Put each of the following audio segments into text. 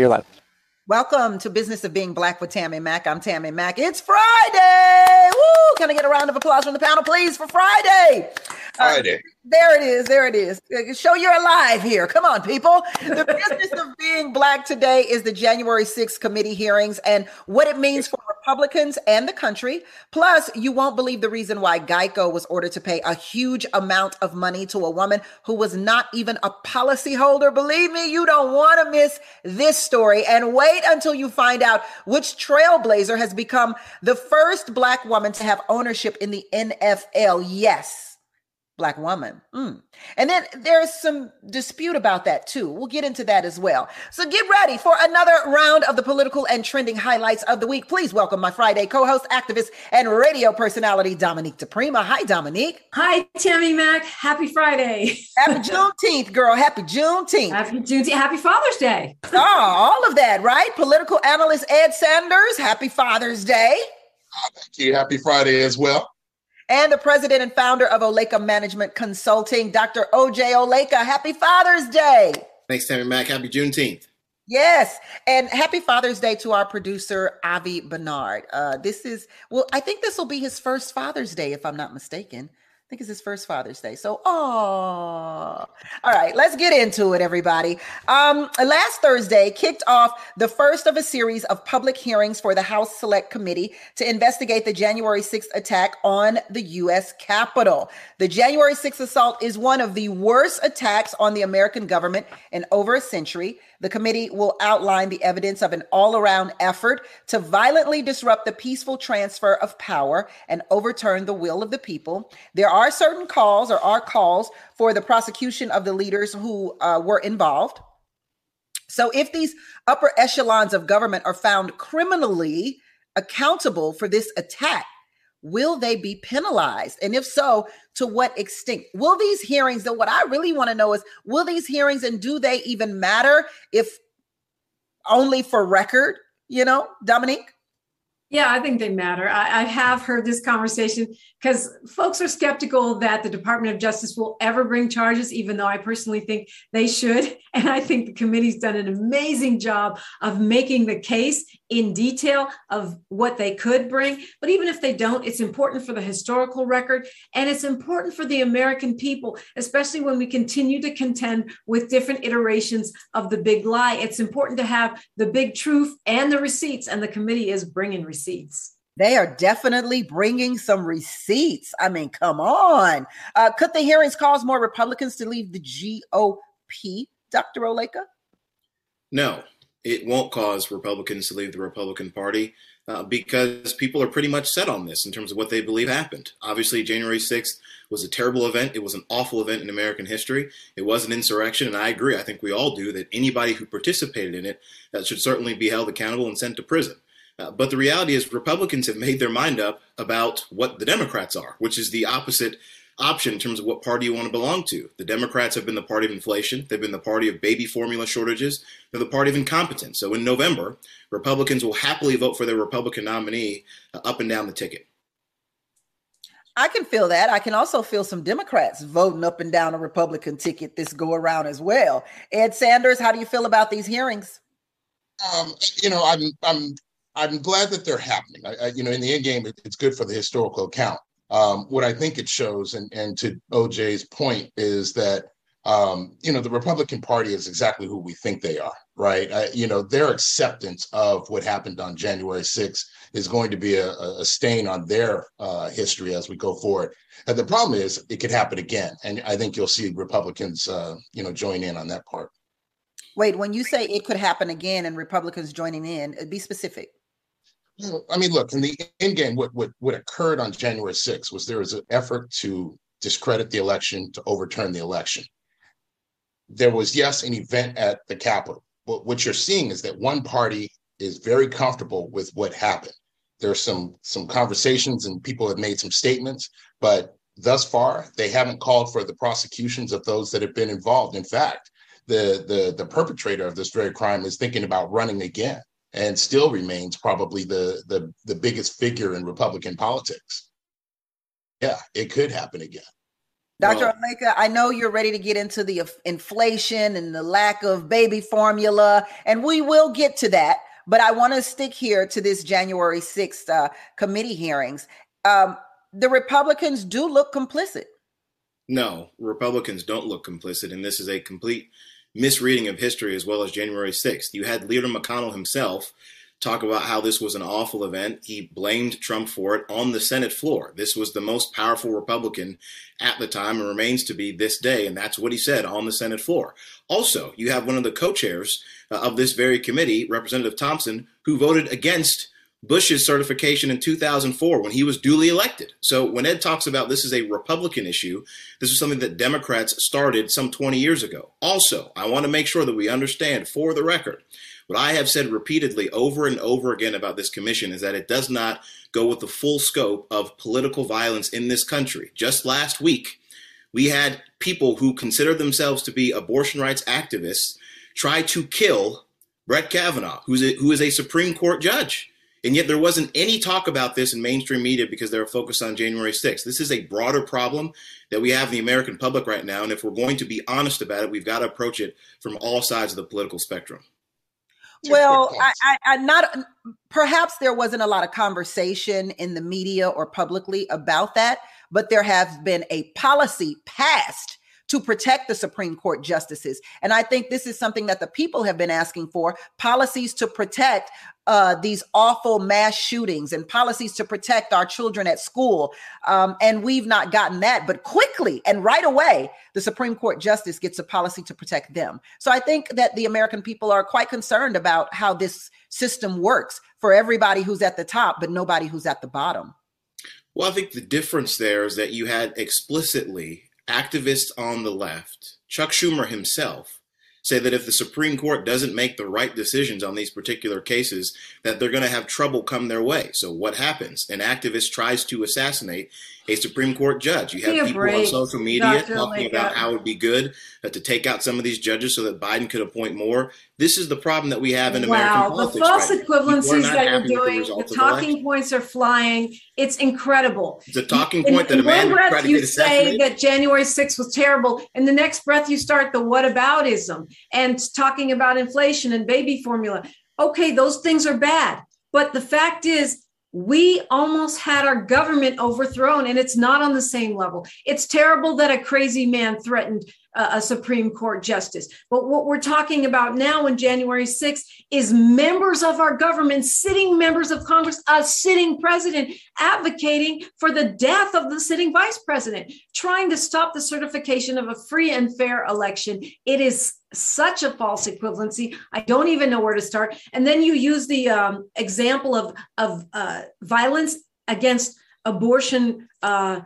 You're live. Welcome to Business of Being Black with Tammy Mack. I'm Tammy Mack. It's Friday. Woo! Can I get a round of applause from the panel, please, for Friday? Friday. Uh, there it is. There it is. Show you're alive here. Come on, people. The business of being black today is the January 6th committee hearings and what it means for Republicans and the country. Plus, you won't believe the reason why Geico was ordered to pay a huge amount of money to a woman who was not even a policyholder. Believe me, you don't want to miss this story. And wait until you find out which trailblazer has become the first black woman to have ownership in the NFL. Yes black woman. Mm. And then there's some dispute about that too. We'll get into that as well. So get ready for another round of the political and trending highlights of the week. Please welcome my Friday co-host, activist, and radio personality, Dominique DiPrima. Hi, Dominique. Hi, Tammy Mack. Happy Friday. Happy Juneteenth, girl. Happy Juneteenth. Happy Juneteenth. Happy Father's Day. oh, all of that, right? Political analyst Ed Sanders. Happy Father's Day. Thank you. Happy Friday as well and the president and founder of Oleka Management Consulting, Dr. OJ Oleka. Happy Father's Day. Thanks, Tammy Mack. Happy Juneteenth. Yes, and happy Father's Day to our producer Avi Bernard. Uh, this is well, I think this will be his first Father's Day, if I'm not mistaken think it's his first Father's Day. So, oh, all right, let's get into it, everybody. Um, last Thursday kicked off the first of a series of public hearings for the House Select Committee to investigate the January 6th attack on the U.S. Capitol. The January 6th assault is one of the worst attacks on the American government in over a century. The committee will outline the evidence of an all around effort to violently disrupt the peaceful transfer of power and overturn the will of the people. There are certain calls or are calls for the prosecution of the leaders who uh, were involved. So if these upper echelons of government are found criminally accountable for this attack, will they be penalized? And if so, to what extent? Will these hearings, though, what I really want to know is will these hearings and do they even matter if only for record, you know, Dominique? Yeah, I think they matter. I, I have heard this conversation because folks are skeptical that the Department of Justice will ever bring charges, even though I personally think they should. And I think the committee's done an amazing job of making the case in detail of what they could bring. But even if they don't, it's important for the historical record and it's important for the American people, especially when we continue to contend with different iterations of the big lie. It's important to have the big truth and the receipts, and the committee is bringing receipts. They are definitely bringing some receipts. I mean, come on. Uh, could the hearings cause more Republicans to leave the GOP, Dr. Oleka? No, it won't cause Republicans to leave the Republican Party uh, because people are pretty much set on this in terms of what they believe happened. Obviously, January 6th was a terrible event. It was an awful event in American history. It was an insurrection, and I agree. I think we all do that anybody who participated in it uh, should certainly be held accountable and sent to prison. Uh, but the reality is, Republicans have made their mind up about what the Democrats are, which is the opposite option in terms of what party you want to belong to. The Democrats have been the party of inflation. They've been the party of baby formula shortages. They're the party of incompetence. So in November, Republicans will happily vote for their Republican nominee uh, up and down the ticket. I can feel that. I can also feel some Democrats voting up and down a Republican ticket this go around as well. Ed Sanders, how do you feel about these hearings? Um, you know, I'm I'm I'm glad that they're happening. I, I, you know, in the end game, it, it's good for the historical account. Um, what I think it shows, and, and to OJ's point, is that um, you know, the Republican Party is exactly who we think they are, right? I, you know, their acceptance of what happened on January 6th is going to be a, a stain on their uh, history as we go forward. And the problem is, it could happen again, and I think you'll see Republicans, uh, you know, join in on that part. Wait, when you say it could happen again and Republicans joining in, be specific. I mean, look, in the end game, what, what, what occurred on January 6th was there was an effort to discredit the election, to overturn the election. There was, yes, an event at the Capitol. But what you're seeing is that one party is very comfortable with what happened. There's some some conversations and people have made some statements, but thus far they haven't called for the prosecutions of those that have been involved. In fact, the the the perpetrator of this very crime is thinking about running again and still remains probably the the the biggest figure in Republican politics. Yeah, it could happen again. Dr. Well, Oleka, I know you're ready to get into the inflation and the lack of baby formula, and we will get to that. But I want to stick here to this January 6th uh, committee hearings. Um, the Republicans do look complicit. No, Republicans don't look complicit, and this is a complete misreading of history as well as January 6th. You had Leader McConnell himself talk about how this was an awful event. He blamed Trump for it on the Senate floor. This was the most powerful Republican at the time and remains to be this day. And that's what he said on the Senate floor. Also, you have one of the co chairs uh, of this very committee, Representative Thompson, who voted against Bush's certification in 2004 when he was duly elected. So when Ed talks about this is a Republican issue, this is something that Democrats started some 20 years ago. Also, I want to make sure that we understand for the record what I have said repeatedly over and over again about this commission is that it does not go with the full scope of political violence in this country. Just last week, we had people who consider themselves to be abortion rights activists try to kill Brett Kavanaugh, who's a, who is a Supreme Court judge. And yet there wasn't any talk about this in mainstream media because they were focused on January 6th. This is a broader problem that we have in the American public right now. And if we're going to be honest about it, we've got to approach it from all sides of the political spectrum. Well, I, I, I not perhaps there wasn't a lot of conversation in the media or publicly about that, but there has been a policy passed to protect the Supreme Court justices. And I think this is something that the people have been asking for policies to protect uh, these awful mass shootings and policies to protect our children at school. Um, and we've not gotten that, but quickly and right away, the Supreme Court justice gets a policy to protect them. So I think that the American people are quite concerned about how this system works for everybody who's at the top, but nobody who's at the bottom. Well, I think the difference there is that you had explicitly activists on the left, Chuck Schumer himself, say that if the Supreme Court doesn't make the right decisions on these particular cases, that they're going to have trouble come their way. So what happens? An activist tries to assassinate a Supreme Court judge. You have people on social media Dr. talking about how it would be good to take out some of these judges so that Biden could appoint more. This is the problem that we have in American wow, politics. The false right equivalencies that you're doing, the, the talking the points are flying. It's incredible. It's a talking point in, that in a man one breath you say that January 6th was terrible. and the next breath, you start the what whataboutism and talking about inflation and baby formula. Okay, those things are bad. But the fact is, we almost had our government overthrown and it's not on the same level. It's terrible that a crazy man threatened a Supreme Court justice. But what we're talking about now in January 6th is members of our government, sitting members of Congress, a sitting president advocating for the death of the sitting vice president, trying to stop the certification of a free and fair election. It is such a false equivalency. I don't even know where to start. And then you use the um, example of, of uh, violence against abortion uh,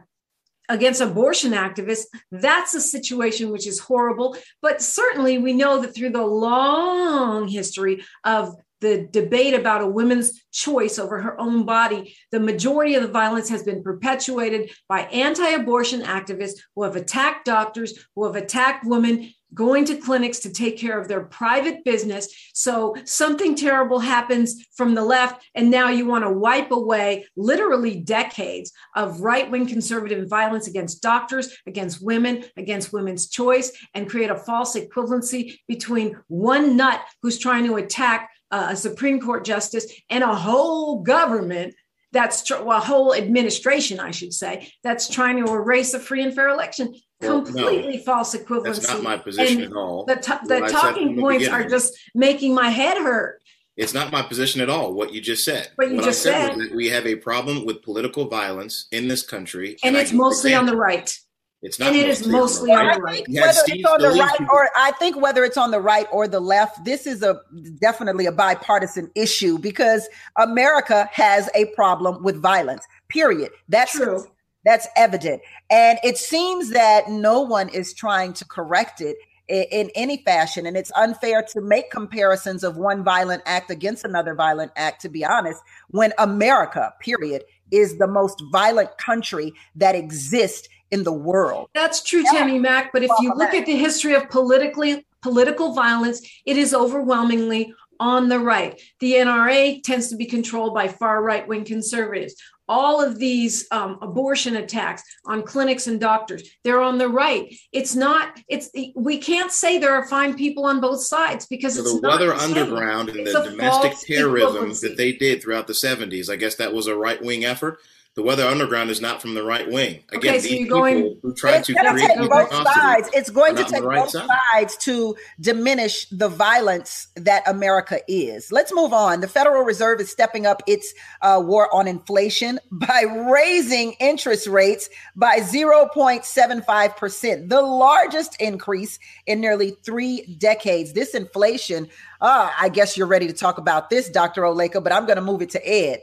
against abortion activists, that's a situation which is horrible. But certainly, we know that through the long history of the debate about a woman's choice over her own body, the majority of the violence has been perpetuated by anti abortion activists who have attacked doctors, who have attacked women going to clinics to take care of their private business. So something terrible happens from the left, and now you want to wipe away literally decades of right wing conservative violence against doctors, against women, against women's choice, and create a false equivalency between one nut who's trying to attack uh, a Supreme Court justice and a whole government that's tr- well, a whole administration, I should say, that's trying to erase a free and fair election. Completely no, false equivalency. That's not my position and at all. The, t- the talking points are just making my head hurt. It's not my position at all. What you just said. What you what just said, said. that we have a problem with political violence in this country, and, and it's mostly on the right. It's not. And it is mostly on the right. Whether it's on the right or I think whether it's on the right or the left, this is a definitely a bipartisan issue because America has a problem with violence. Period. That's true. That's evident. And it seems that no one is trying to correct it in, any fashion. And it's unfair to make comparisons of one violent act against another violent act, to be honest, when America, period, is the most violent country that exists in the world. That's true, yeah. Tammy Mack. But if you look at the history of politically political violence, it is overwhelmingly on the right. The NRA tends to be controlled by far right wing conservatives. All of these um, abortion attacks on clinics and doctors they're on the right. It's not it's we can't say there are fine people on both sides because so it's the weather underground and the domestic terrorism that they did throughout the 70s i guess that was a right-wing effort the Weather Underground is not from the right wing. Again, okay, so these going, who try to create take both sides. It's going to take right both side. sides to diminish the violence that America is. Let's move on. The Federal Reserve is stepping up its uh, war on inflation by raising interest rates by 0.75%, the largest increase in nearly three decades. This inflation, uh, I guess you're ready to talk about this, Dr. Oleka, but I'm going to move it to Ed.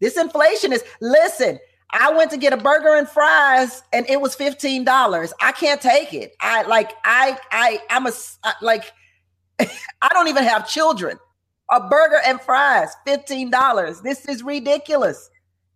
This inflation is, listen, I went to get a burger and fries and it was $15. I can't take it. I like, I, I, I'm a, like, I don't even have children. A burger and fries, $15. This is ridiculous.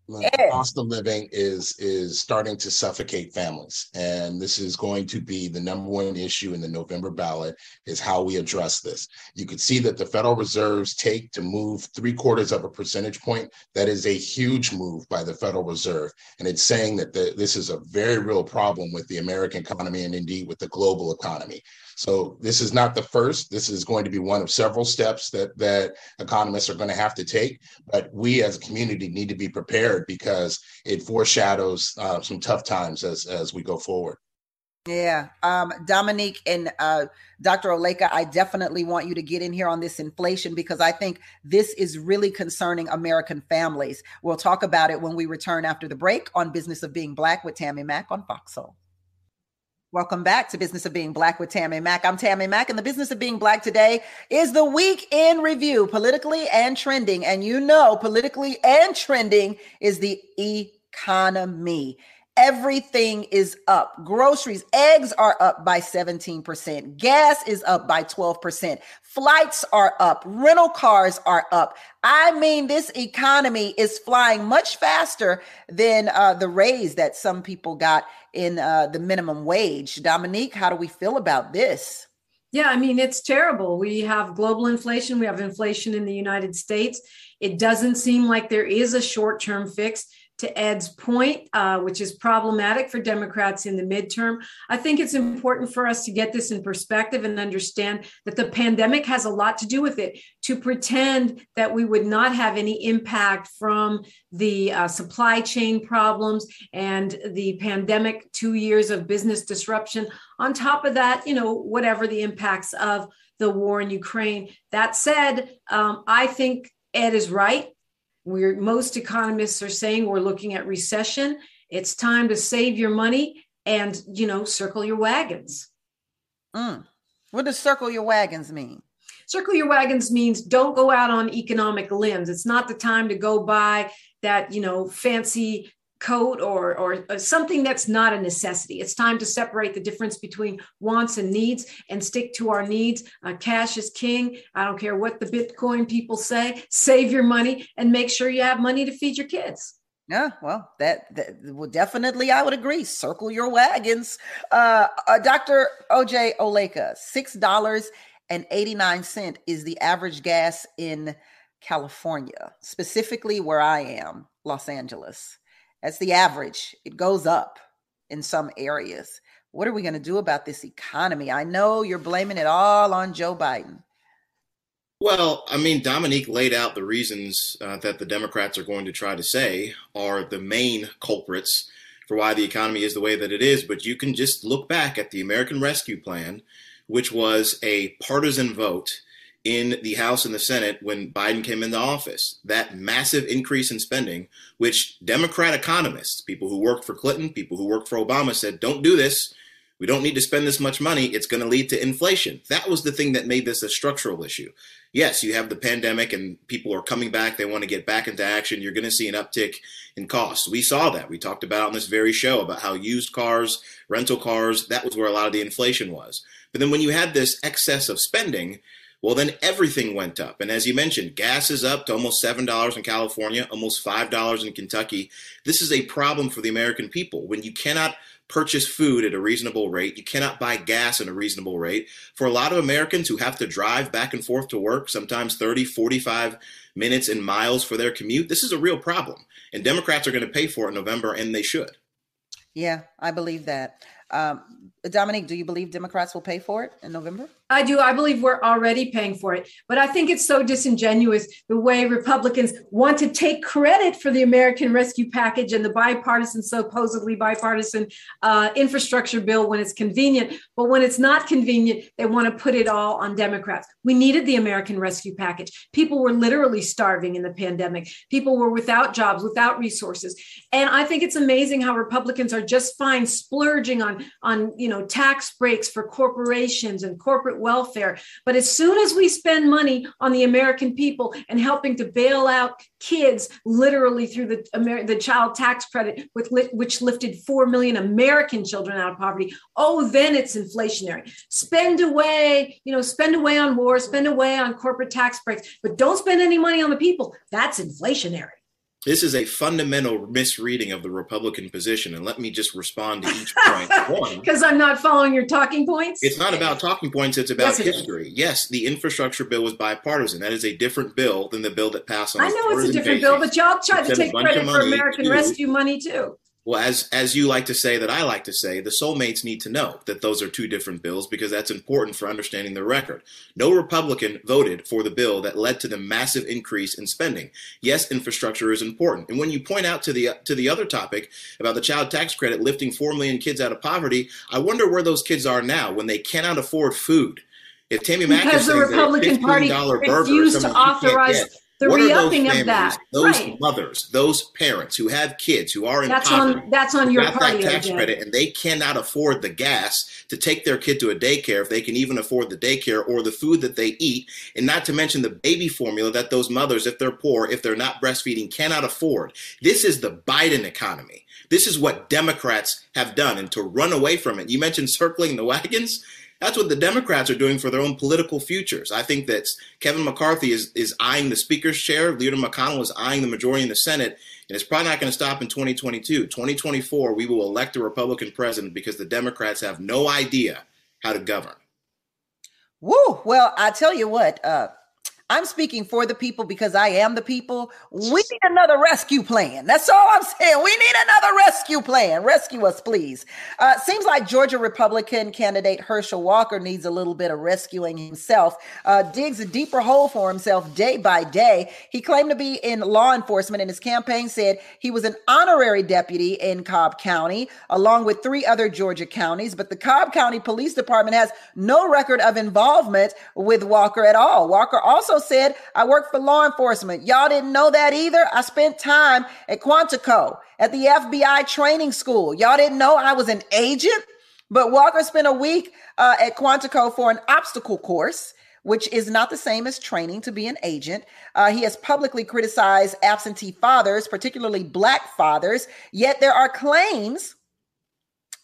The cost of living is is starting to suffocate families, and this is going to be the number one issue in the November ballot. Is how we address this. You could see that the Federal Reserve's take to move three quarters of a percentage point. That is a huge move by the Federal Reserve, and it's saying that the, this is a very real problem with the American economy and indeed with the global economy. So this is not the first. This is going to be one of several steps that that economists are going to have to take. But we as a community need to be prepared because it foreshadows uh, some tough times as as we go forward. Yeah. Um, Dominique and uh, Dr. Oleka, I definitely want you to get in here on this inflation because I think this is really concerning American families. We'll talk about it when we return after the break on Business of Being Black with Tammy Mack on Fox Soul. Welcome back to Business of Being Black with Tammy Mack. I'm Tammy Mack, and the Business of Being Black today is the week in review, politically and trending. And you know, politically and trending is the economy. Everything is up. Groceries, eggs are up by 17%. Gas is up by 12%. Flights are up. Rental cars are up. I mean, this economy is flying much faster than uh, the raise that some people got in uh, the minimum wage. Dominique, how do we feel about this? Yeah, I mean, it's terrible. We have global inflation, we have inflation in the United States. It doesn't seem like there is a short term fix to Ed's point, uh, which is problematic for Democrats in the midterm. I think it's important for us to get this in perspective and understand that the pandemic has a lot to do with it. To pretend that we would not have any impact from the uh, supply chain problems and the pandemic, two years of business disruption. On top of that, you know, whatever the impacts of the war in Ukraine. That said, um, I think Ed is right we're most economists are saying we're looking at recession. It's time to save your money and you know circle your wagons. Mm. What does circle your wagons mean? Circle your wagons means don't go out on economic limbs. It's not the time to go buy that you know fancy coat or, or uh, something that's not a necessity. It's time to separate the difference between wants and needs and stick to our needs. Uh, cash is king. I don't care what the Bitcoin people say. Save your money and make sure you have money to feed your kids. Yeah, well, that, that well, definitely I would agree. Circle your wagons. Uh, uh, Dr. OJ Oleka, six dollars and eighty nine cent is the average gas in California, specifically where I am, Los Angeles. That's the average. It goes up in some areas. What are we going to do about this economy? I know you're blaming it all on Joe Biden. Well, I mean, Dominique laid out the reasons uh, that the Democrats are going to try to say are the main culprits for why the economy is the way that it is, but you can just look back at the American Rescue Plan, which was a partisan vote in the House and the Senate when Biden came into office. That massive increase in spending, which Democrat economists, people who worked for Clinton, people who worked for Obama, said, don't do this. We don't need to spend this much money. It's going to lead to inflation. That was the thing that made this a structural issue. Yes, you have the pandemic and people are coming back. They want to get back into action. You're going to see an uptick in costs. We saw that. We talked about on this very show about how used cars, rental cars, that was where a lot of the inflation was. But then when you had this excess of spending, well, then everything went up. And as you mentioned, gas is up to almost $7 in California, almost $5 in Kentucky. This is a problem for the American people. When you cannot purchase food at a reasonable rate, you cannot buy gas at a reasonable rate. For a lot of Americans who have to drive back and forth to work, sometimes 30, 45 minutes in miles for their commute, this is a real problem. And Democrats are going to pay for it in November, and they should. Yeah, I believe that. Um, Dominique, do you believe Democrats will pay for it in November? I do. I believe we're already paying for it. But I think it's so disingenuous the way Republicans want to take credit for the American Rescue Package and the bipartisan, supposedly bipartisan uh, infrastructure bill when it's convenient. But when it's not convenient, they want to put it all on Democrats. We needed the American Rescue Package. People were literally starving in the pandemic, people were without jobs, without resources. And I think it's amazing how Republicans are just fine splurging on, on you know, tax breaks for corporations and corporate welfare. But as soon as we spend money on the American people and helping to bail out kids, literally through the Amer- the child tax credit, with li- which lifted four million American children out of poverty, oh, then it's inflationary. Spend away, you know, spend away on war, spend away on corporate tax breaks, but don't spend any money on the people. That's inflationary. This is a fundamental misreading of the Republican position. And let me just respond to each point. One, because I'm not following your talking points. It's not about talking points, it's about yes, history. Yes, the infrastructure bill was bipartisan. That is a different bill than the bill that passed on I know it's a different bill, but y'all tried to take credit for American Rescue money too. Well, as as you like to say, that I like to say, the soulmates need to know that those are two different bills because that's important for understanding the record. No Republican voted for the bill that led to the massive increase in spending. Yes, infrastructure is important, and when you point out to the to the other topic about the child tax credit lifting four million kids out of poverty, I wonder where those kids are now when they cannot afford food. If Tammy Mack because the Republican Party refused to authorize the what re-upping of that those right. mothers those parents who have kids who are in that's poverty, on that's on your party that tax credit and they cannot afford the gas to take their kid to a daycare if they can even afford the daycare or the food that they eat. And not to mention the baby formula that those mothers if they're poor if they're not breastfeeding cannot afford. This is the biden economy. This is what democrats have done and to run away from it. You mentioned circling the wagons that's what the Democrats are doing for their own political futures. I think that Kevin McCarthy is, is eyeing the speaker's chair. Leader McConnell is eyeing the majority in the Senate. And it's probably not going to stop in 2022. 2024, we will elect a Republican president because the Democrats have no idea how to govern. Woo! Well, I tell you what, uh, I'm speaking for the people because I am the people. We need another rescue plan. That's all I'm saying. We need another rescue plan. Rescue us, please. Uh, seems like Georgia Republican candidate Herschel Walker needs a little bit of rescuing himself. Uh, digs a deeper hole for himself day by day. He claimed to be in law enforcement, and his campaign said he was an honorary deputy in Cobb County, along with three other Georgia counties. But the Cobb County Police Department has no record of involvement with Walker at all. Walker also also said I work for law enforcement. Y'all didn't know that either. I spent time at Quantico at the FBI training school. Y'all didn't know I was an agent. But Walker spent a week uh, at Quantico for an obstacle course, which is not the same as training to be an agent. Uh, he has publicly criticized absentee fathers, particularly black fathers. Yet there are claims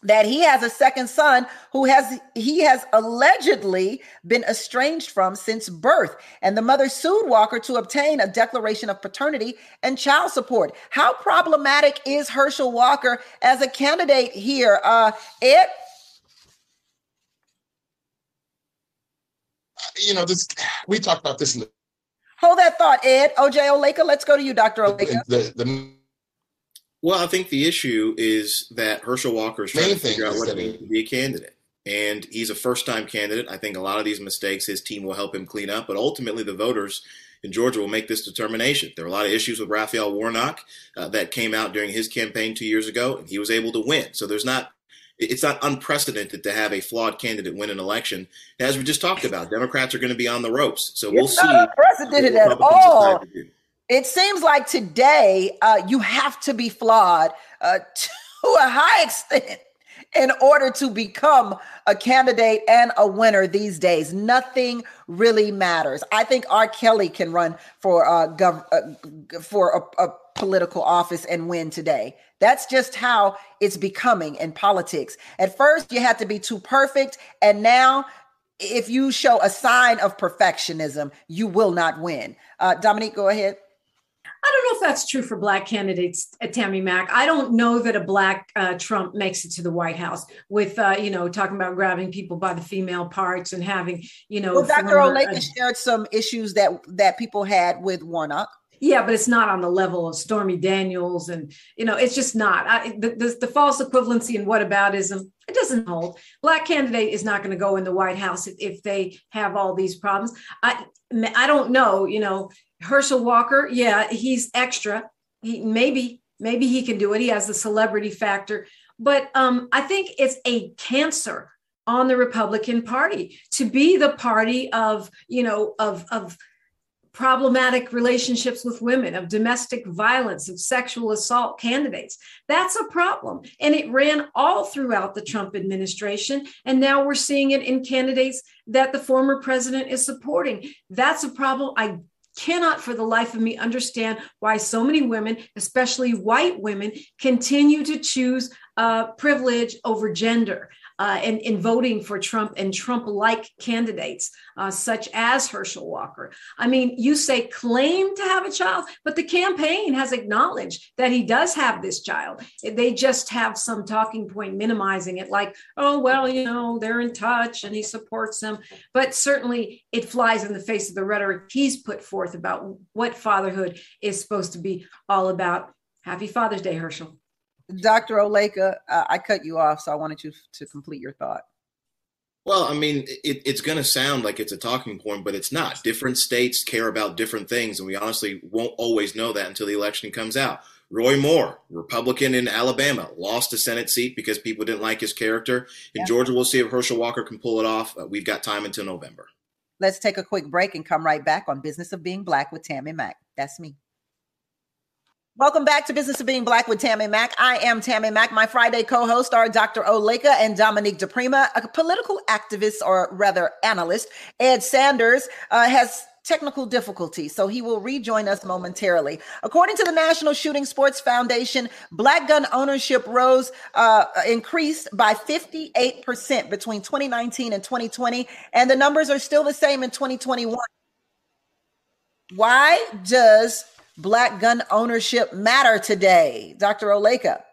that he has a second son who has he has allegedly been estranged from since birth. And the mother sued walker to obtain a declaration of paternity and child support. How problematic is herschel walker as a candidate here? Uh ed? You know this we talked about this hold that thought ed. Oj oleka let's go to you dr oleka. the, the, the well, I think the issue is that Herschel Walker is trying Main to figure out what it means to be a candidate. And he's a first time candidate. I think a lot of these mistakes his team will help him clean up, but ultimately the voters in Georgia will make this determination. There were a lot of issues with Raphael Warnock uh, that came out during his campaign two years ago, and he was able to win. So there's not it's not unprecedented to have a flawed candidate win an election. As we just talked about, Democrats are going to be on the ropes. So we'll it's see. Not unprecedented at all. It seems like today uh, you have to be flawed uh, to a high extent in order to become a candidate and a winner these days. Nothing really matters. I think R. Kelly can run for uh, gov- uh, for a, a political office and win today. That's just how it's becoming in politics. At first, you had to be too perfect, and now if you show a sign of perfectionism, you will not win. Uh, Dominique, go ahead. I don't know if that's true for black candidates at uh, Tammy Mack. I don't know that a black uh, Trump makes it to the White House with, uh, you know, talking about grabbing people by the female parts and having, you know. Well, Dr. Oleka uh, shared some issues that that people had with Warnock. Yeah, but it's not on the level of Stormy Daniels, and you know, it's just not. I, the, the, the false equivalency and whataboutism it doesn't hold. Black candidate is not going to go in the White House if, if they have all these problems. I I don't know. You know, Herschel Walker, yeah, he's extra. He maybe maybe he can do it. He has the celebrity factor, but um, I think it's a cancer on the Republican Party to be the party of you know of of problematic relationships with women, of domestic violence, of sexual assault candidates. That's a problem. And it ran all throughout the Trump administration. And now we're seeing it in candidates that the former president is supporting. That's a problem. I cannot for the life of me understand why so many women, especially white women, continue to choose uh, privilege over gender uh, in, in voting for Trump and Trump like candidates, uh, such as Herschel Walker. I mean, you say claim to have a child, but the campaign has acknowledged that he does have this child. They just have some talking point minimizing it, like, oh, well, you know, they're in touch and he supports them. But certainly it flies in the face of the rhetoric he's put forth about what fatherhood is supposed to be all about. Happy Father's Day, Herschel. Dr. Oleka, uh, I cut you off, so I wanted you to complete your thought. Well, I mean, it, it's going to sound like it's a talking point, but it's not. Different states care about different things, and we honestly won't always know that until the election comes out. Roy Moore, Republican in Alabama, lost a Senate seat because people didn't like his character. In yeah. Georgia, we'll see if Herschel Walker can pull it off. Uh, we've got time until November. Let's take a quick break and come right back on Business of Being Black with Tammy Mack. That's me. Welcome back to Business of Being Black with Tammy Mack. I am Tammy Mack. My Friday co-host are Dr. Oleka and Dominique DiPrima, a political activist or rather analyst. Ed Sanders uh, has technical difficulties, so he will rejoin us momentarily. According to the National Shooting Sports Foundation, black gun ownership rose, uh, increased by 58% between 2019 and 2020, and the numbers are still the same in 2021. Why does Black gun ownership matter today? Dr. Oleka.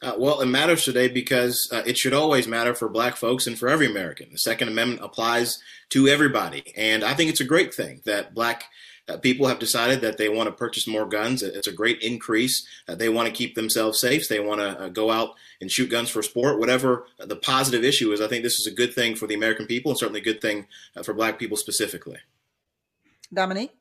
Uh, well, it matters today because uh, it should always matter for black folks and for every American. The Second Amendment applies to everybody. And I think it's a great thing that black uh, people have decided that they want to purchase more guns. It's a great increase. Uh, they want to keep themselves safe. They want to uh, go out and shoot guns for sport. Whatever the positive issue is, I think this is a good thing for the American people and certainly a good thing uh, for black people specifically. Dominique?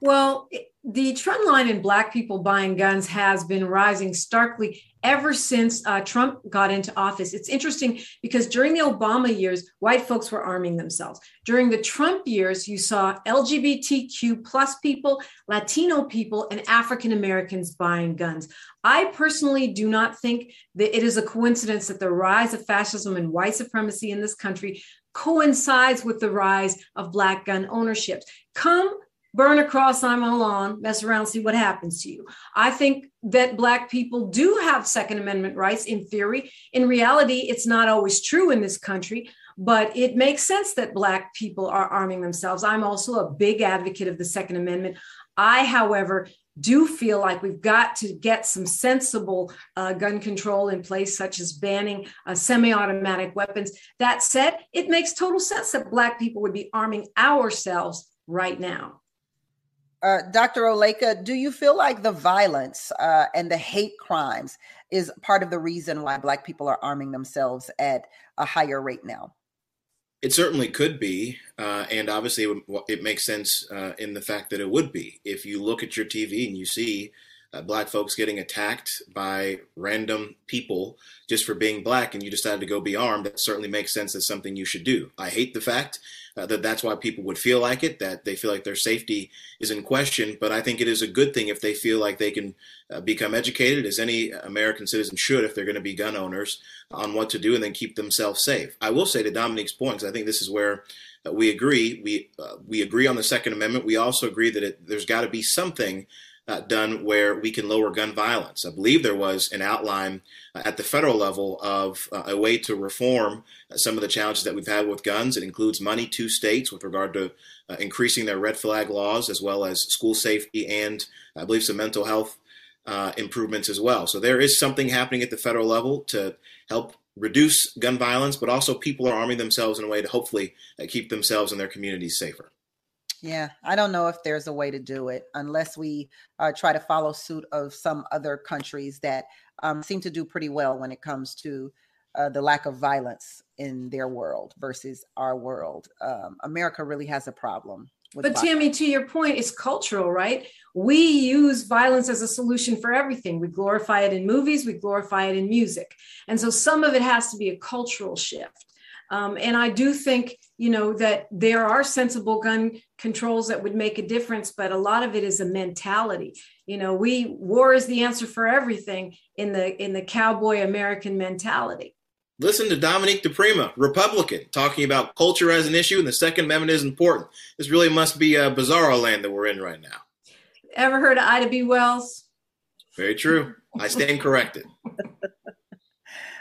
Well, the trend line in Black people buying guns has been rising starkly ever since uh, Trump got into office. It's interesting because during the Obama years, white folks were arming themselves. During the Trump years, you saw LGBTQ plus people, Latino people, and African Americans buying guns. I personally do not think that it is a coincidence that the rise of fascism and white supremacy in this country coincides with the rise of Black gun ownership. Come burn a cross on my lawn, mess around, see what happens to you. I think that Black people do have Second Amendment rights in theory. In reality, it's not always true in this country, but it makes sense that Black people are arming themselves. I'm also a big advocate of the Second Amendment. I, however, do feel like we've got to get some sensible uh, gun control in place, such as banning uh, semi automatic weapons. That said, it makes total sense that Black people would be arming ourselves right now. Uh, Dr. Oleka, do you feel like the violence uh, and the hate crimes is part of the reason why Black people are arming themselves at a higher rate now? It certainly could be, uh, and obviously it, it makes sense uh, in the fact that it would be. If you look at your TV and you see uh, black folks getting attacked by random people just for being black and you decided to go be armed, that certainly makes sense as something you should do. I hate the fact uh, that that's why people would feel like it, that they feel like their safety is in question. But I think it is a good thing if they feel like they can uh, become educated, as any American citizen should, if they're going to be gun owners, on what to do and then keep themselves safe. I will say to Dominique's point, I think this is where uh, we agree. We uh, we agree on the Second Amendment. We also agree that it, there's got to be something uh, done where we can lower gun violence. I believe there was an outline uh, at the federal level of uh, a way to reform uh, some of the challenges that we've had with guns. It includes money to states with regard to uh, increasing their red flag laws, as well as school safety and I believe some mental health uh, improvements as well. So there is something happening at the federal level to help reduce gun violence, but also people are arming themselves in a way to hopefully keep themselves and their communities safer. Yeah, I don't know if there's a way to do it unless we uh, try to follow suit of some other countries that um, seem to do pretty well when it comes to uh, the lack of violence in their world versus our world. Um, America really has a problem. but violence. Tammy, to your point, it's cultural, right? We use violence as a solution for everything. We glorify it in movies, we glorify it in music. And so some of it has to be a cultural shift. Um, and I do think, you know, that there are sensible gun controls that would make a difference, but a lot of it is a mentality. You know, we war is the answer for everything in the in the cowboy American mentality. Listen to Dominique DiPrima, Republican, talking about culture as an issue and the Second Amendment is important. This really must be a bizarro land that we're in right now. Ever heard of Ida B. Wells? Very true. I stand corrected.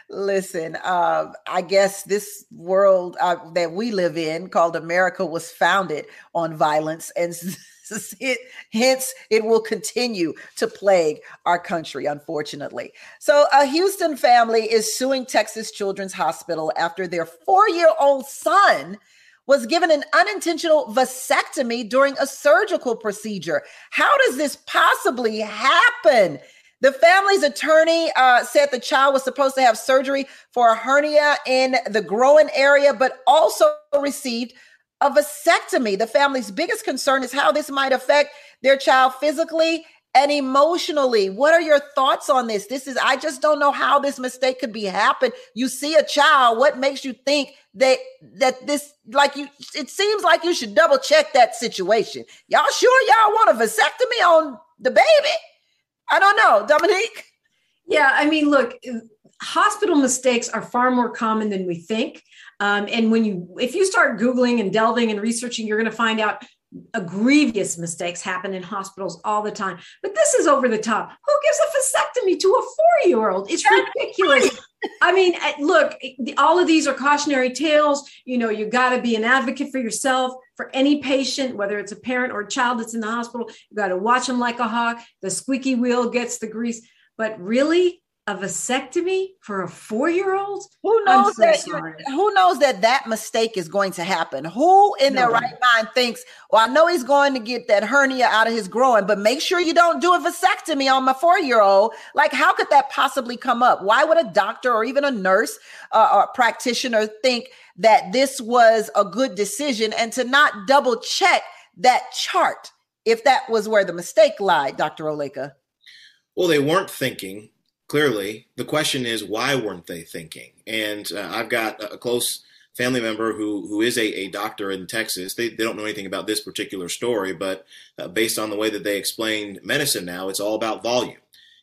Listen, uh, I guess this world uh, that we live in, called America, was founded on violence, and it, hence it will continue to plague our country, unfortunately. So, a Houston family is suing Texas Children's Hospital after their four-year-old son was given an unintentional vasectomy during a surgical procedure. How does this possibly happen? The family's attorney uh, said the child was supposed to have surgery for a hernia in the groin area, but also received a vasectomy. The family's biggest concern is how this might affect their child physically and emotionally. What are your thoughts on this? This is, I just don't know how this mistake could be happened. You see a child, what makes you think that that this like you it seems like you should double check that situation. Y'all sure y'all want a vasectomy on the baby? I don't know, Dominique. Yeah, I mean, look, hospital mistakes are far more common than we think. Um, and when you, if you start Googling and delving and researching, you're going to find out grievous mistakes happen in hospitals all the time. But this is over the top. Who gives a vasectomy to a four year old? It's ridiculous. I mean, eh, look, eh, all of these are cautionary tales. You know, you got to be an advocate for yourself, for any patient, whether it's a parent or a child that's in the hospital. You got to watch them like a hawk. The squeaky wheel gets the grease. But really, a vasectomy for a four-year-old? Who knows so that? Who knows that that mistake is going to happen? Who in no. their right mind thinks, "Well, I know he's going to get that hernia out of his groin, but make sure you don't do a vasectomy on my four-year-old." Like, how could that possibly come up? Why would a doctor or even a nurse uh, or practitioner think that this was a good decision and to not double check that chart if that was where the mistake lied, Dr. Oleka? Well, they weren't thinking clearly the question is why weren't they thinking? And uh, i've got a close family member who who is a, a doctor in texas. They, they don't know anything about this particular story but uh, based on the way that they explain medicine now it's all about volume.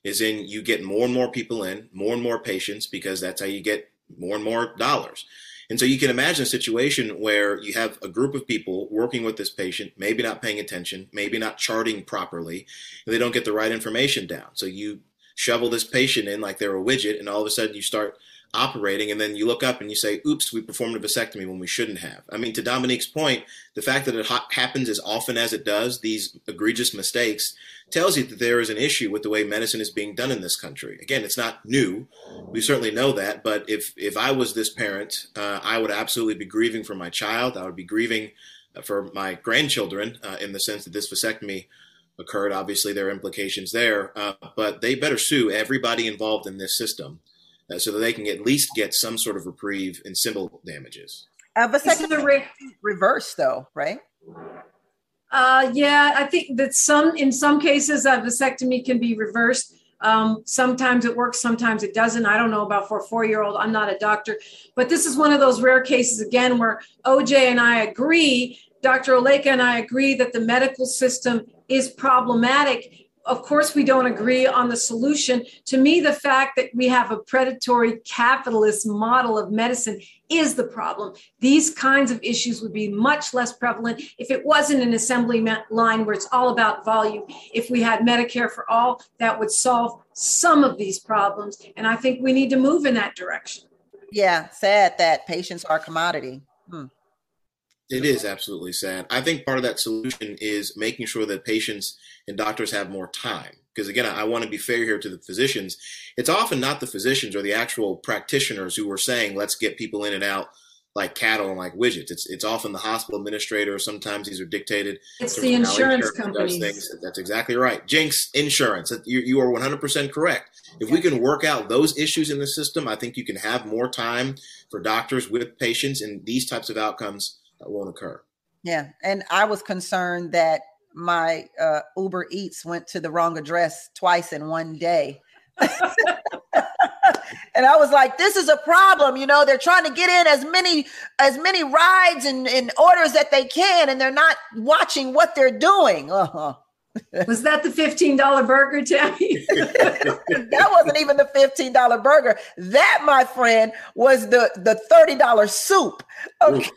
Is in you get more and more people in more and more patients because that's how you get more and more dollars. And so you can imagine a situation where you have a group of people working with this patient, maybe not paying attention, maybe not charting properly, and they don't get the right information down. So you shovel this patient in like they're a widget, and all of a sudden you start operating, and then you look up and you say, "Oops, we performed a vasectomy when we shouldn't have." I mean, to Dominique's point, the fact that it ha- happens as often as it does, these egregious mistakes, tells you that there is an issue with the way medicine is being done in this country. Again, it's not new; we certainly know that. But if if I was this parent, uh, I would absolutely be grieving for my child. I would be grieving for my grandchildren uh, in the sense that this vasectomy occurred. Obviously, there are implications there, uh, but they better sue everybody involved in this system uh, so that they can at least get some sort of reprieve in civil damages. Uh, vasectomy re- reverse, though, right? Uh, yeah, I think that some in some cases a vasectomy can be reversed. Um, sometimes it works, sometimes it doesn't. I don't know about for a four year old. I'm not a doctor, but this is one of those rare cases again where OJ and I agree, Dr. Oleka and I agree that the medical system is problematic of course, we don't agree on the solution. To me, the fact that we have a predatory capitalist model of medicine is the problem. These kinds of issues would be much less prevalent if it wasn't an assembly line where it's all about volume. If we had Medicare for all, that would solve some of these problems. And I think we need to move in that direction. Yeah, sad that patients are commodity. Hmm. It is absolutely sad. I think part of that solution is making sure that patients and doctors have more time. Because again, I, want to be fair here to the physicians. It's often not the physicians or the actual practitioners who are saying, let's get people in and out like cattle and like widgets. It's it's often the hospital administrator. Sometimes these are dictated. It's the insurance, insurance companies. That's exactly right. Jinx Insurance. You, you are 100% correct. If we can work out those issues in the system, I think you can have more time for doctors with patients, and these types of outcomes won't occur. Yeah, and I was concerned that my uh, Uber Eats went to the wrong address twice in one day. and I was like, this is a problem. You know, they're trying to get in as many as many rides and, and orders that they can, and they're not watching what they're doing. Uh-huh. Was that the $15 burger, Tammy? that wasn't even the $15 burger. That, my friend, was the, the $30 soup. Okay.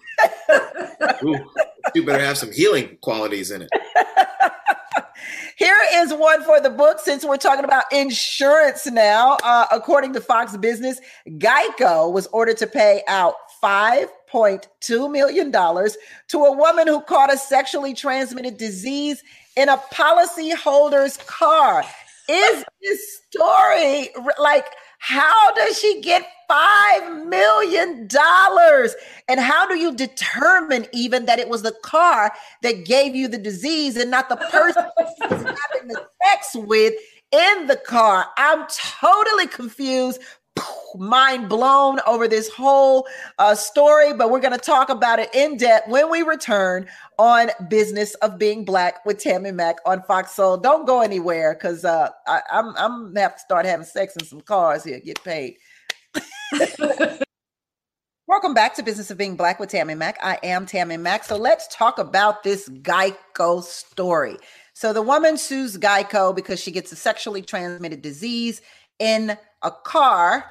Ooh. Ooh. You better have some healing qualities in it. Here is one for the book since we're talking about insurance now. Uh, according to Fox Business, Geico was ordered to pay out $5.2 million to a woman who caught a sexually transmitted disease in a policyholder's car. Is this story like how does she get $5 million? And how do you determine even that it was the car that gave you the disease and not the person having the sex with in the car? I'm totally confused mind blown over this whole uh, story, but we're going to talk about it in depth when we return on Business of Being Black with Tammy Mack on Fox Soul. Don't go anywhere because uh, I'm I'm gonna have to start having sex in some cars here, get paid. Welcome back to Business of Being Black with Tammy Mack. I am Tammy Mack. So let's talk about this Geico story. So the woman sues Geico because she gets a sexually transmitted disease in a car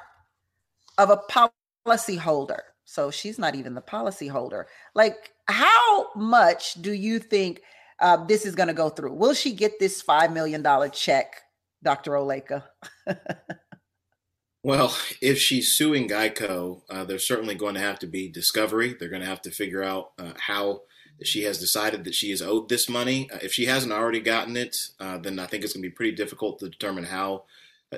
of a policy holder. So she's not even the policy holder. Like, how much do you think uh, this is going to go through? Will she get this $5 million check, Dr. Oleka? well, if she's suing Geico, uh, there's certainly going to have to be discovery. They're going to have to figure out uh, how she has decided that she is owed this money. Uh, if she hasn't already gotten it, uh, then I think it's going to be pretty difficult to determine how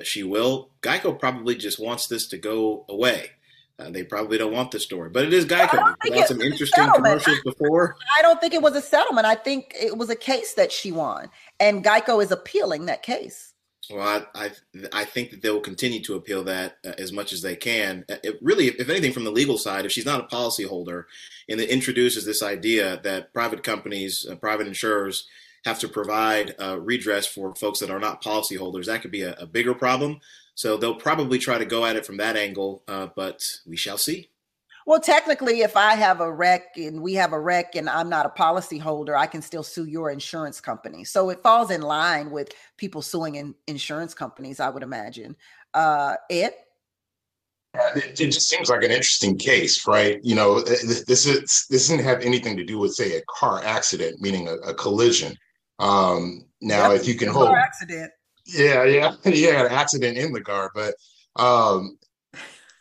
she will. Geico probably just wants this to go away. Uh, they probably don't want the story, but it is Geico. We've had some interesting commercials before. I don't think it was a settlement. I think it was a case that she won, and Geico is appealing that case. Well, I I, I think that they will continue to appeal that uh, as much as they can. Uh, it really, if anything, from the legal side, if she's not a policyholder, and it introduces this idea that private companies, uh, private insurers have to provide uh, redress for folks that are not policyholders, that could be a, a, bigger problem. So they'll probably try to go at it from that angle, uh, but we shall see. Well, technically, if I have a wreck and we have a wreck and I'm not a policyholder, I can still sue your insurance company. So it falls in line with people suing in insurance companies, I would imagine. Uh, Ed? It, it, just seems like an interesting case, right? You know, this is this doesn't have anything to do with, say, a car accident, meaning a, a collision. Um, now, yep, if you can hold accident, yeah, yeah, yeah, an accident in the car, but um,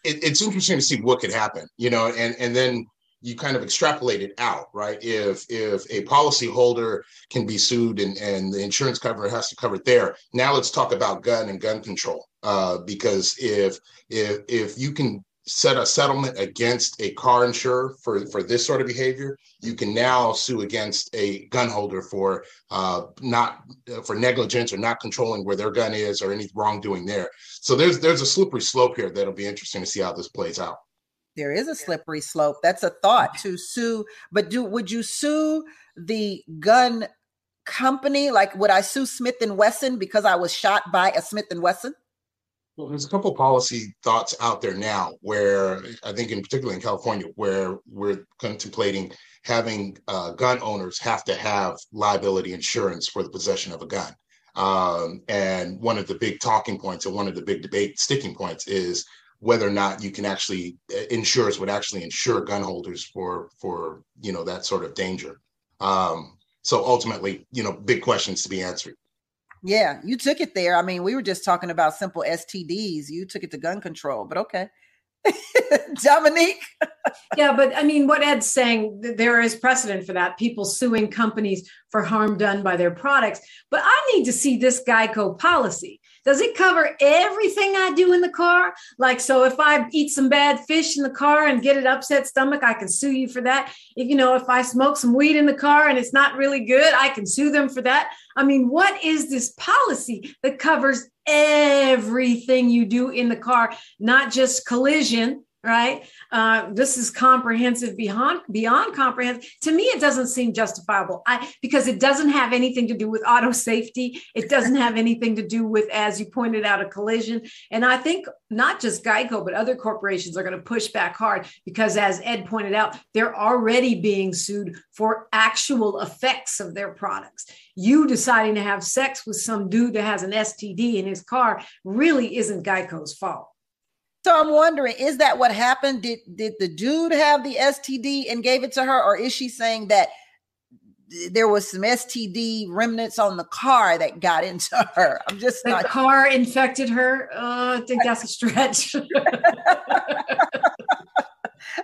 it, it's interesting to see what could happen, you know, and and then you kind of extrapolate it out, right? If if a policyholder can be sued and, and the insurance cover has to cover it there, now let's talk about gun and gun control. Uh, because if if if you can set a settlement against a car insurer for, for this sort of behavior, you can now sue against a gun holder for uh, not for negligence or not controlling where their gun is or any wrongdoing there. So there's there's a slippery slope here that'll be interesting to see how this plays out. There is a slippery slope. That's a thought to sue, but do would you sue the gun company? Like would I sue Smith and Wesson because I was shot by a Smith and Wesson? Well, there's a couple policy thoughts out there now where I think, in particular in California, where we're contemplating having uh, gun owners have to have liability insurance for the possession of a gun. Um, and one of the big talking points and one of the big debate sticking points is whether or not you can actually uh, insurers would actually insure gun holders for for you know that sort of danger. Um, so ultimately, you know, big questions to be answered. Yeah, you took it there. I mean, we were just talking about simple STDs. You took it to gun control, but okay. Dominique. yeah, but I mean, what Ed's saying, there is precedent for that. People suing companies for harm done by their products. But I need to see this Geico policy. Does it cover everything I do in the car? Like, so if I eat some bad fish in the car and get an upset stomach, I can sue you for that. If, you know, if I smoke some weed in the car and it's not really good, I can sue them for that. I mean, what is this policy that covers everything you do in the car, not just collision? Right? Uh, this is comprehensive beyond beyond comprehensive. To me, it doesn't seem justifiable. I because it doesn't have anything to do with auto safety. It doesn't have anything to do with, as you pointed out, a collision. And I think not just Geico, but other corporations are going to push back hard because, as Ed pointed out, they're already being sued for actual effects of their products. You deciding to have sex with some dude that has an STD in his car really isn't Geico's fault. So I'm wondering, is that what happened? Did did the dude have the STD and gave it to her, or is she saying that there was some STD remnants on the car that got into her? I'm just the not. car infected her. Uh, I think that's a stretch.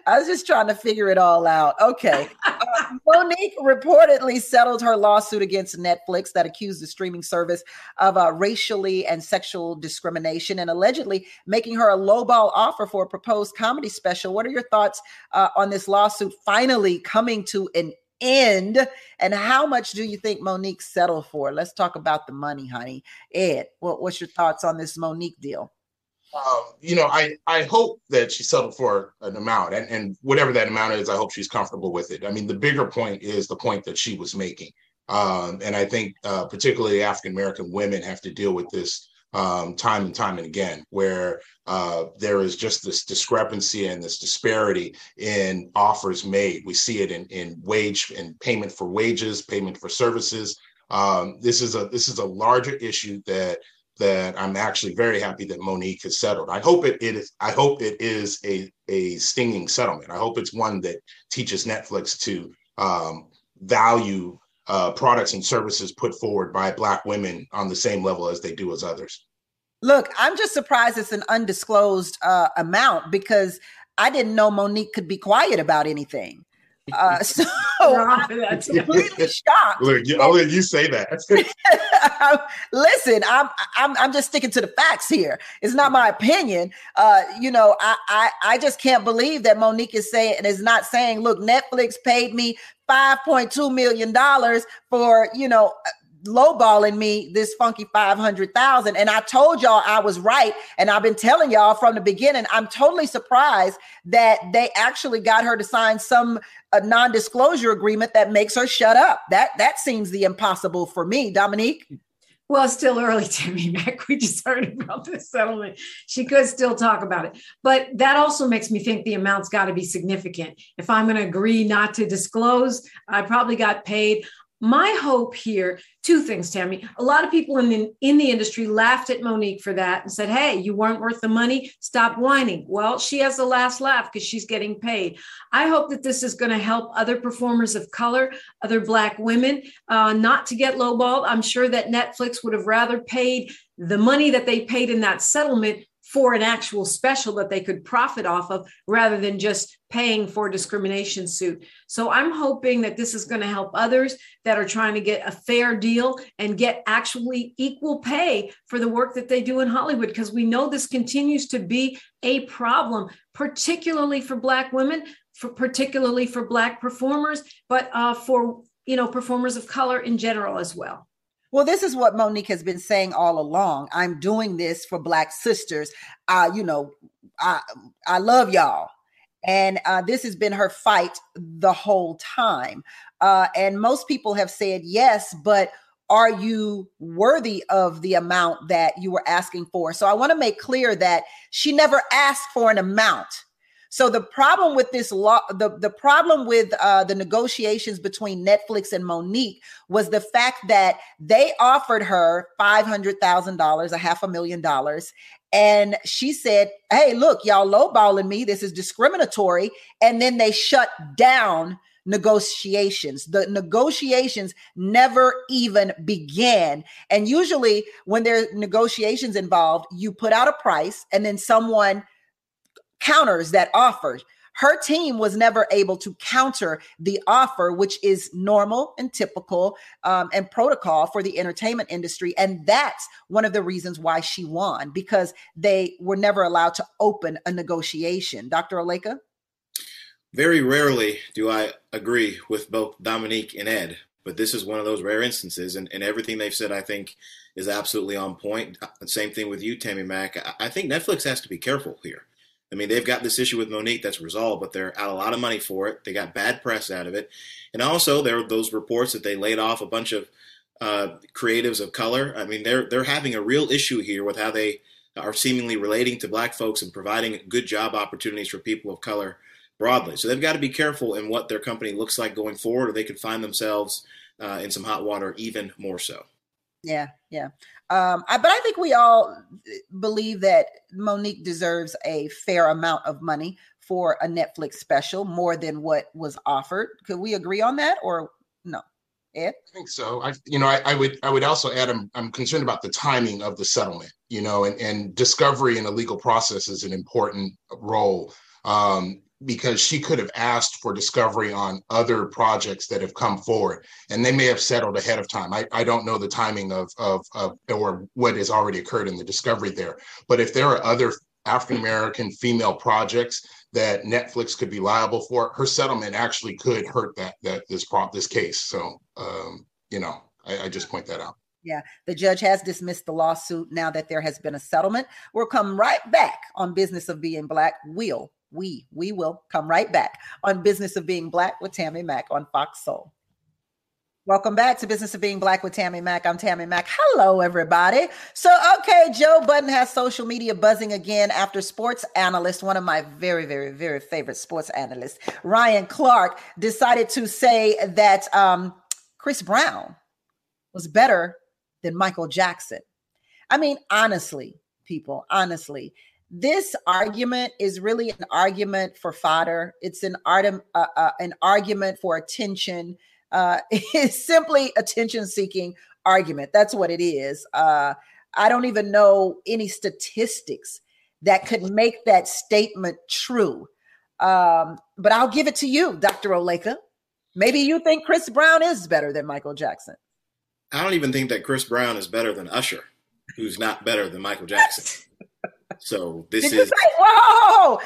I was just trying to figure it all out. Okay. Uh, Mo'Nique reportedly settled her lawsuit against Netflix that accused the streaming service of uh, racially and sexual discrimination and allegedly making her a lowball offer for a proposed comedy special. What are your thoughts uh, on this lawsuit finally coming to an end? And how much do you think Mo'Nique settled for? Let's talk about the money, honey. Ed, what, what's your thoughts on this Mo'Nique deal? Um, you know, I I hope that she settled for an amount, and and whatever that amount is, I hope she's comfortable with it. I mean, the bigger point is the point that she was making, um, and I think uh, particularly African American women have to deal with this um, time and time and again, where uh, there is just this discrepancy and this disparity in offers made. We see it in in wage and payment for wages, payment for services. Um, this is a this is a larger issue that that I'm actually very happy that Mo'Nique has settled. I hope it, it is. I hope it is a a stinging settlement. I hope it's one that teaches Netflix to um, value uh, products and services put forward by Black women on the same level as they do as others. Look, I'm just surprised it's an undisclosed uh, amount because I didn't know Mo'Nique could be quiet about anything. Uh, so I'm completely shocked. Look, I'll let you say that. Listen, I'm, I'm I'm just sticking to the facts here. It's not my opinion. Uh, you know, I, I I just can't believe that Mo'Nique is saying and is not saying, look, Netflix paid me five point two million dollars for you know lowballing me this funky 500,000 and I told y'all I was right and I've been telling y'all from the beginning I'm totally surprised that they actually got her to sign some a non-disclosure agreement that makes her shut up that that seems the impossible for me Dominique well, it's still early, Tammy Mack. We just heard about this settlement. She could still talk about it. But that also makes me think the amount's got to be significant. If I'm going to agree not to disclose, I probably got paid my hope here two things tammy. A lot of people in the, in the industry laughed at mo'nique for that and said hey you weren't worth the money. Stop whining. Well she has the last laugh because she's getting paid. I hope that this is going to help other performers of color other black women uh, not to get lowballed. I'm sure that netflix would have rather paid the money that they paid in that settlement for an actual special that they could profit off of rather than just paying for a discrimination suit. So I'm hoping that this is going to help others that are trying to get a fair deal and get actually equal pay for the work that they do in Hollywood because we know this continues to be a problem, particularly for Black women, for particularly for Black performers, but uh, for you know performers of color in general as well. Well, this is what Mo'Nique has been saying all along. I'm doing this for Black sisters. Uh, you know, I I love y'all. And uh, this has been her fight the whole time. Uh, and most people have said yes, but are you worthy of the amount that you were asking for? So I want to make clear that she never asked for an amount. So the problem with this law, the, the problem with uh, the negotiations between Netflix and Mo'Nique was the fact that they offered her $500,000, a half a million dollars. And she said, Hey, look, y'all lowballing me. This is discriminatory. And then they shut down negotiations. The negotiations never even began. And usually, when there are negotiations involved, you put out a price and then someone counters that offer. Her team was never able to counter the offer, which is normal and typical um, and protocol for the entertainment industry. And that's one of the reasons why she won because they were never allowed to open a negotiation. Dr. Oleka? Very rarely do I agree with both Dominique and Ed, but this is one of those rare instances. And, and everything they've said, I think, is absolutely on point. Same thing with you, Tammy Mack. I think Netflix has to be careful here. I mean, they've got this issue with Mo'Nique that's resolved, but they're out a lot of money for it. They got bad press out of it. And also, there are those reports that they laid off a bunch of uh, creatives of color. I mean, they're they're having a real issue here with how they are seemingly relating to black folks and providing good job opportunities for people of color broadly. So they've got to be careful in what their company looks like going forward, or they could find themselves uh, in some hot water even more so. Yeah, yeah. Um, I, but I think we all believe that Mo'Nique deserves a fair amount of money for a Netflix special, more than what was offered. Could we agree on that, or no? Ed? I think so. I, you know, I, I would, I would also add, I'm, I'm concerned about the timing of the settlement. You know, and, and discovery in a legal process is an important role. Um, because she could have asked for discovery on other projects that have come forward and they may have settled ahead of time. I, I don't know the timing of, of, of or what has already occurred in the discovery there. But if there are other African American female projects that Netflix could be liable for, her settlement actually could hurt that that this prop this case. So um, you know, I, I just point that out. Yeah, the judge has dismissed the lawsuit now that there has been a settlement. We'll come right back on Business of Being Black. We'll we we will come right back on business of being black with tammy mack on fox soul. Welcome back to business of being black with tammy mack. I'm tammy mack. Hello everybody. So okay joe budden has social media buzzing again after sports analyst one of my very very very favorite sports analysts ryan clark decided to say that um, chris brown was better than michael jackson. I mean honestly people honestly this argument is really an argument for fodder. It's an art, uh, uh, an argument for attention. Uh, it's simply attention seeking argument. That's what it is. Uh, I don't even know any statistics that could make that statement true. Um, but I'll give it to you, Dr. Oleka. Maybe you think Chris Brown is better than Michael Jackson. I don't even think that Chris Brown is better than Usher, who's not better than Michael Jackson. So this Did is. Say, whoa!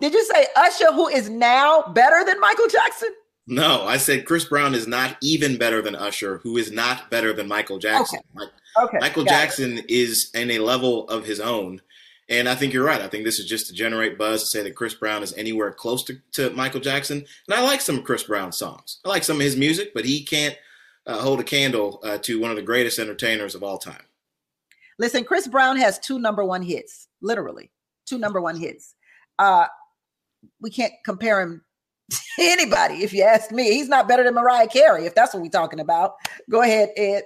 Did you say Usher, who is now better than Michael Jackson? No, I said Chris Brown is not even better than Usher, who is not better than Michael Jackson. Okay. okay. Michael Jackson it. is in a level of his own. And I think you're right. I think this is just to generate buzz to say that Chris Brown is anywhere close to, to Michael Jackson. And I like some of Chris Brown's songs. I like some of his music, but he can't uh, hold a candle uh, to one of the greatest entertainers of all time. Listen, Chris Brown has two number one hits, literally two number one hits. Uh, we can't compare him to anybody, if you ask me. He's not better than Mariah Carey, if that's what we're talking about. Go ahead, Ed.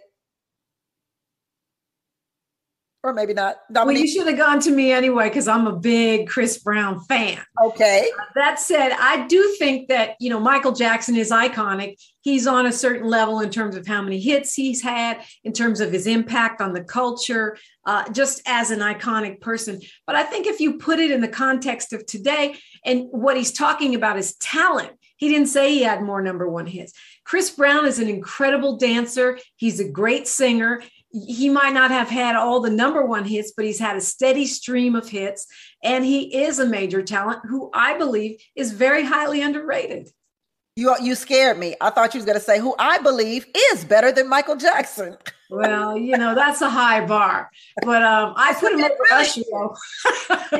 Or maybe not. Dominique? Well, you should have gone to me anyway because I'm a big Chris Brown fan. Okay. Uh, that said, I do think that you know Michael Jackson is iconic. He's on a certain level in terms of how many hits he's had, in terms of his impact on the culture, uh, just as an iconic person. But I think if you put it in the context of today, and what he's talking about is talent. He didn't say he had more number one hits. Chris Brown is an incredible dancer. He's a great singer he might not have had all the number one hits, but he's had a steady stream of hits. And he is a major talent who I believe is very highly underrated. You, you scared me. I thought you was going to say who I believe is better than Michael Jackson. Well, you know that's a high bar, but um, I put him over really, Usher.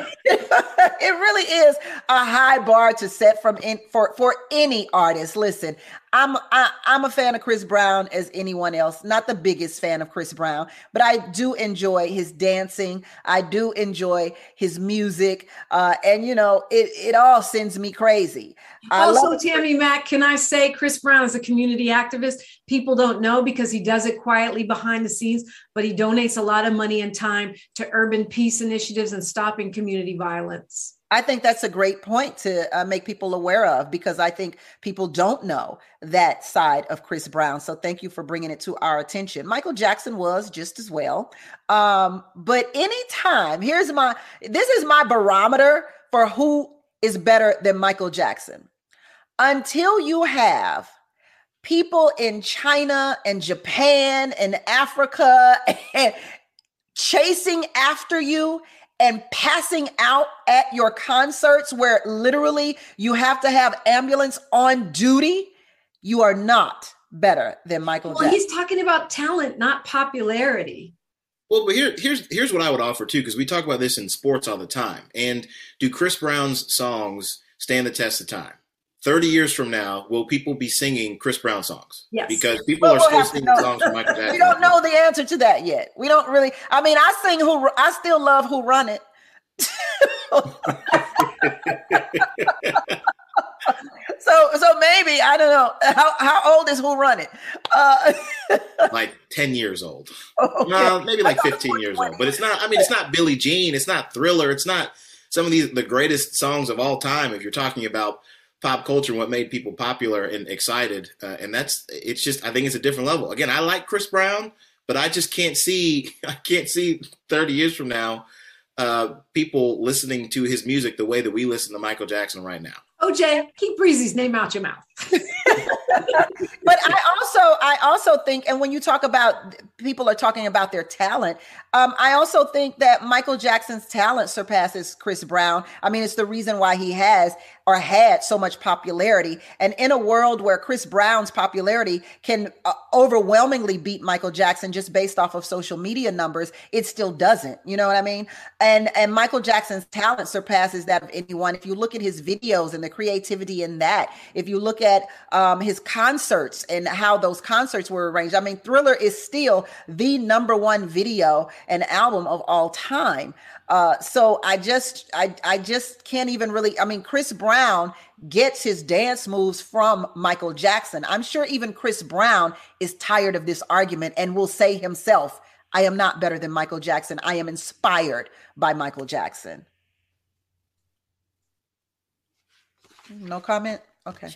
it really is a high bar to set from in, for for any artist. Listen, I'm I, I'm a fan of Chris Brown as anyone else. Not the biggest fan of Chris Brown, but I do enjoy his dancing. I do enjoy his music, uh, and you know it it all sends me crazy. I also, Tammy Mack, can I say Chris Brown is a community activist? People don't know because he does it quietly behind the scenes, but he donates a lot of money and time to urban peace initiatives and stopping community violence. I think that's a great point to uh, make people aware of because I think people don't know that side of Chris Brown. So thank you for bringing it to our attention. Michael Jackson was just as well. Um, but anytime, here's my this is my barometer for who is better than Michael Jackson. Until you have people in China and Japan and Africa chasing after you and passing out at your concerts where literally you have to have ambulance on duty, you are not better than Michael well, Jackson. he's talking about talent, not popularity. Well, but here, here's here's what I would offer too, because we talk about this in sports all the time. And do Chris Brown's songs stand the test of time? 30 years from now, will people be singing Chris Brown songs? Yes. Because people well, are we'll still singing songs from Michael Jackson. we don't know the answer to that yet. We don't really. I mean, I sing who I still love who run it. so so maybe I don't know how how old is who run it? Uh, like 10 years old. Okay. No, maybe like 15 years old. But it's not I mean it's not Billie Jean, it's not Thriller, it's not some of these the greatest songs of all time if you're talking about pop culture and what made people popular and excited. Uh, and that's it's just I think it's a different level. Again, I like Chris Brown, but I just can't see I can't see 30 years from now uh, people listening to his music the way that we listen to Michael Jackson right now. OJ, keep Breezy's name out your mouth. but I also, I also think, and when you talk about people are talking about their talent, um, I also think that Michael Jackson's talent surpasses Chris Brown. I mean, it's the reason why he has or had so much popularity. And in a world where Chris Brown's popularity can uh, overwhelmingly beat Michael Jackson just based off of social media numbers, it still doesn't. You know what I mean? And and Michael Jackson's talent surpasses that of anyone. If you look at his videos and the creativity in that, if you look at um, his concerts and how those concerts were arranged, I mean, Thriller is still the number one video and album of all time. Uh, so I just I I just can't even really. I mean, Chris Brown gets his dance moves from Michael Jackson. I'm sure even Chris Brown is tired of this argument and will say himself, "I am not better than Michael Jackson. I am inspired by Michael Jackson." No comment. Okay.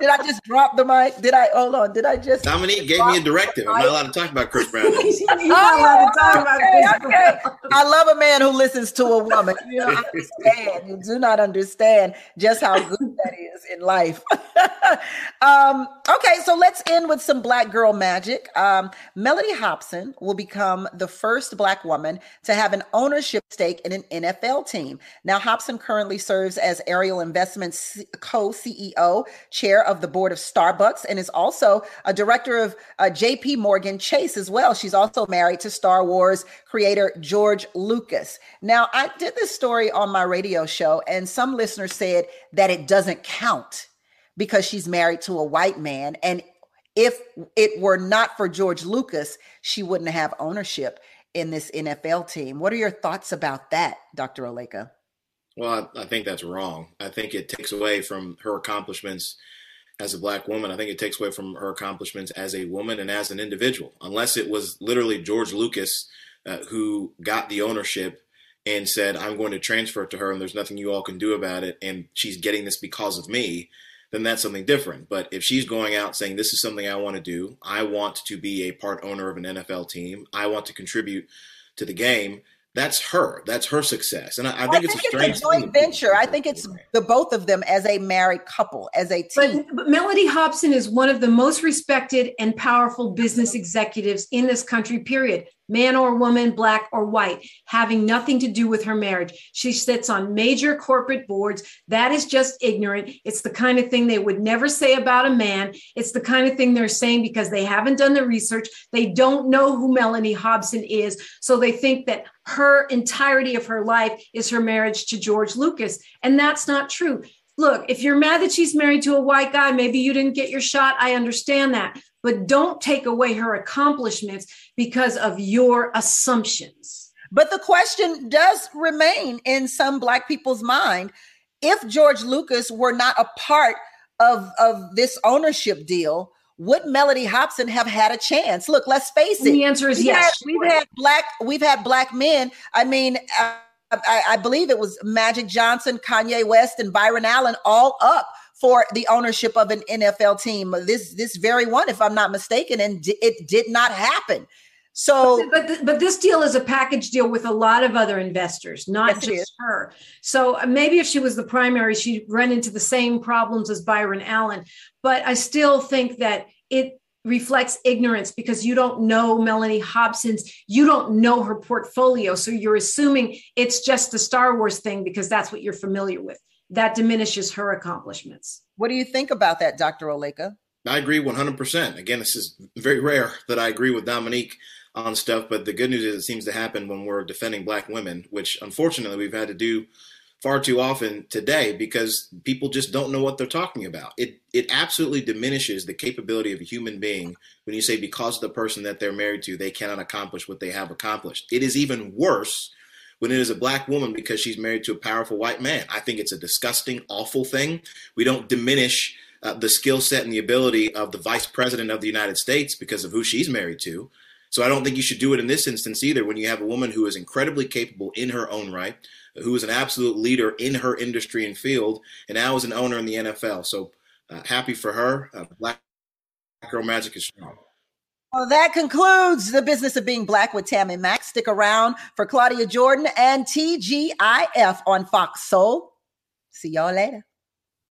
Did I just drop the mic? Did I hold on? Did I just Dominique gave me a directive. I'm not allowed to talk about Chris Brown. oh, okay, okay. I love a man who listens to a woman. You don't understand. You do not understand just how good that is in life. um, okay, so let's end with some black girl magic. Um, Mellody Hobson will become the first black woman to have an ownership stake in an NFL team. Now, Hobson currently serves as Ariel Investments co-CEO, chair of the board of Starbucks, and is also a director of uh, JP Morgan Chase as well. She's also married to Star Wars creator George Lucas. Now, I did this story on my radio show, and some listeners said that it doesn't count because she's married to a white man. And if it were not for George Lucas, she wouldn't have ownership in this NFL team. What are your thoughts about that, Dr. Oleka? Well, I, I, think that's wrong. I think it takes away from her accomplishments as a black woman. I think it takes away from her accomplishments as a woman and as an individual, unless it was literally George Lucas uh, who got the ownership and said, I'm going to transfer it to her and there's nothing you all can do about it. And she's getting this because of me. Then that's something different. But if she's going out saying, This is something I want to do, I want to be a part owner of an NFL team, I want to contribute to the game, that's her. That's her success. And I, I, think, I think, it's a strange it's a joint venture. I think it's the both of them as a married couple, as a team. But, but, Mellody Hobson is one of the most respected and powerful business executives in this country, period man or woman, black or white, having nothing to do with her marriage. She sits on major corporate boards. That is just ignorant. It's the kind of thing they would never say about a man. It's the kind of thing they're saying because they haven't done the research. They don't know who Mellody Hobson is. So they think that her entirety of her life is her marriage to George Lucas. And that's not true. Look, if you're mad that she's married to a white guy, maybe you didn't get your shot. I understand that but don't take away her accomplishments because of your assumptions. But the question does remain in some Black people's mind if George Lucas were not a part of, of this ownership deal, would Mellody Hobson have had a chance? Look, let's face it. And the answer is we've yes. Had, we've had black, we've had black men. I mean, uh, I, I, believe it was Magic Johnson, Kanye West, and Byron Allen all up for the ownership of an NFL team. This this very one, if I'm not mistaken, and d- it did not happen. So, but but, but, this deal is a package deal with a lot of other investors, not yes, just her. So uh, maybe if she was the primary, she'd run into the same problems as Byron Allen. But I still think that it reflects ignorance because you don't know Melanie Hobson's, you don't know her portfolio. So you're assuming it's just the Star Wars thing because that's what you're familiar with that diminishes her accomplishments. What do you think about that, Dr. Oleka? I agree 100%. Again, this is very rare that I agree with Dominique on stuff, but the good news is it seems to happen when we're defending black women, which unfortunately we've had to do far too often today because people just don't know what they're talking about. It it absolutely diminishes the capability of a human being when you say because of the person that they're married to, they cannot accomplish what they have accomplished. It is even worse when it is a black woman because she's married to a powerful white man. I think it's a disgusting, awful thing. We don't diminish uh, the skill set and the ability of the vice president of the United States because of who she's married to. So I don't think you should do it in this instance either when you have a woman who is incredibly capable in her own right, who is an absolute leader in her industry and field, and now is an owner in the NFL. So uh, happy for her. Uh, black girl magic is strong. Well, that concludes the business of being black with Tammy Mack. Stick around for Claudia Jordan and TGIF on Fox Soul. See y'all later.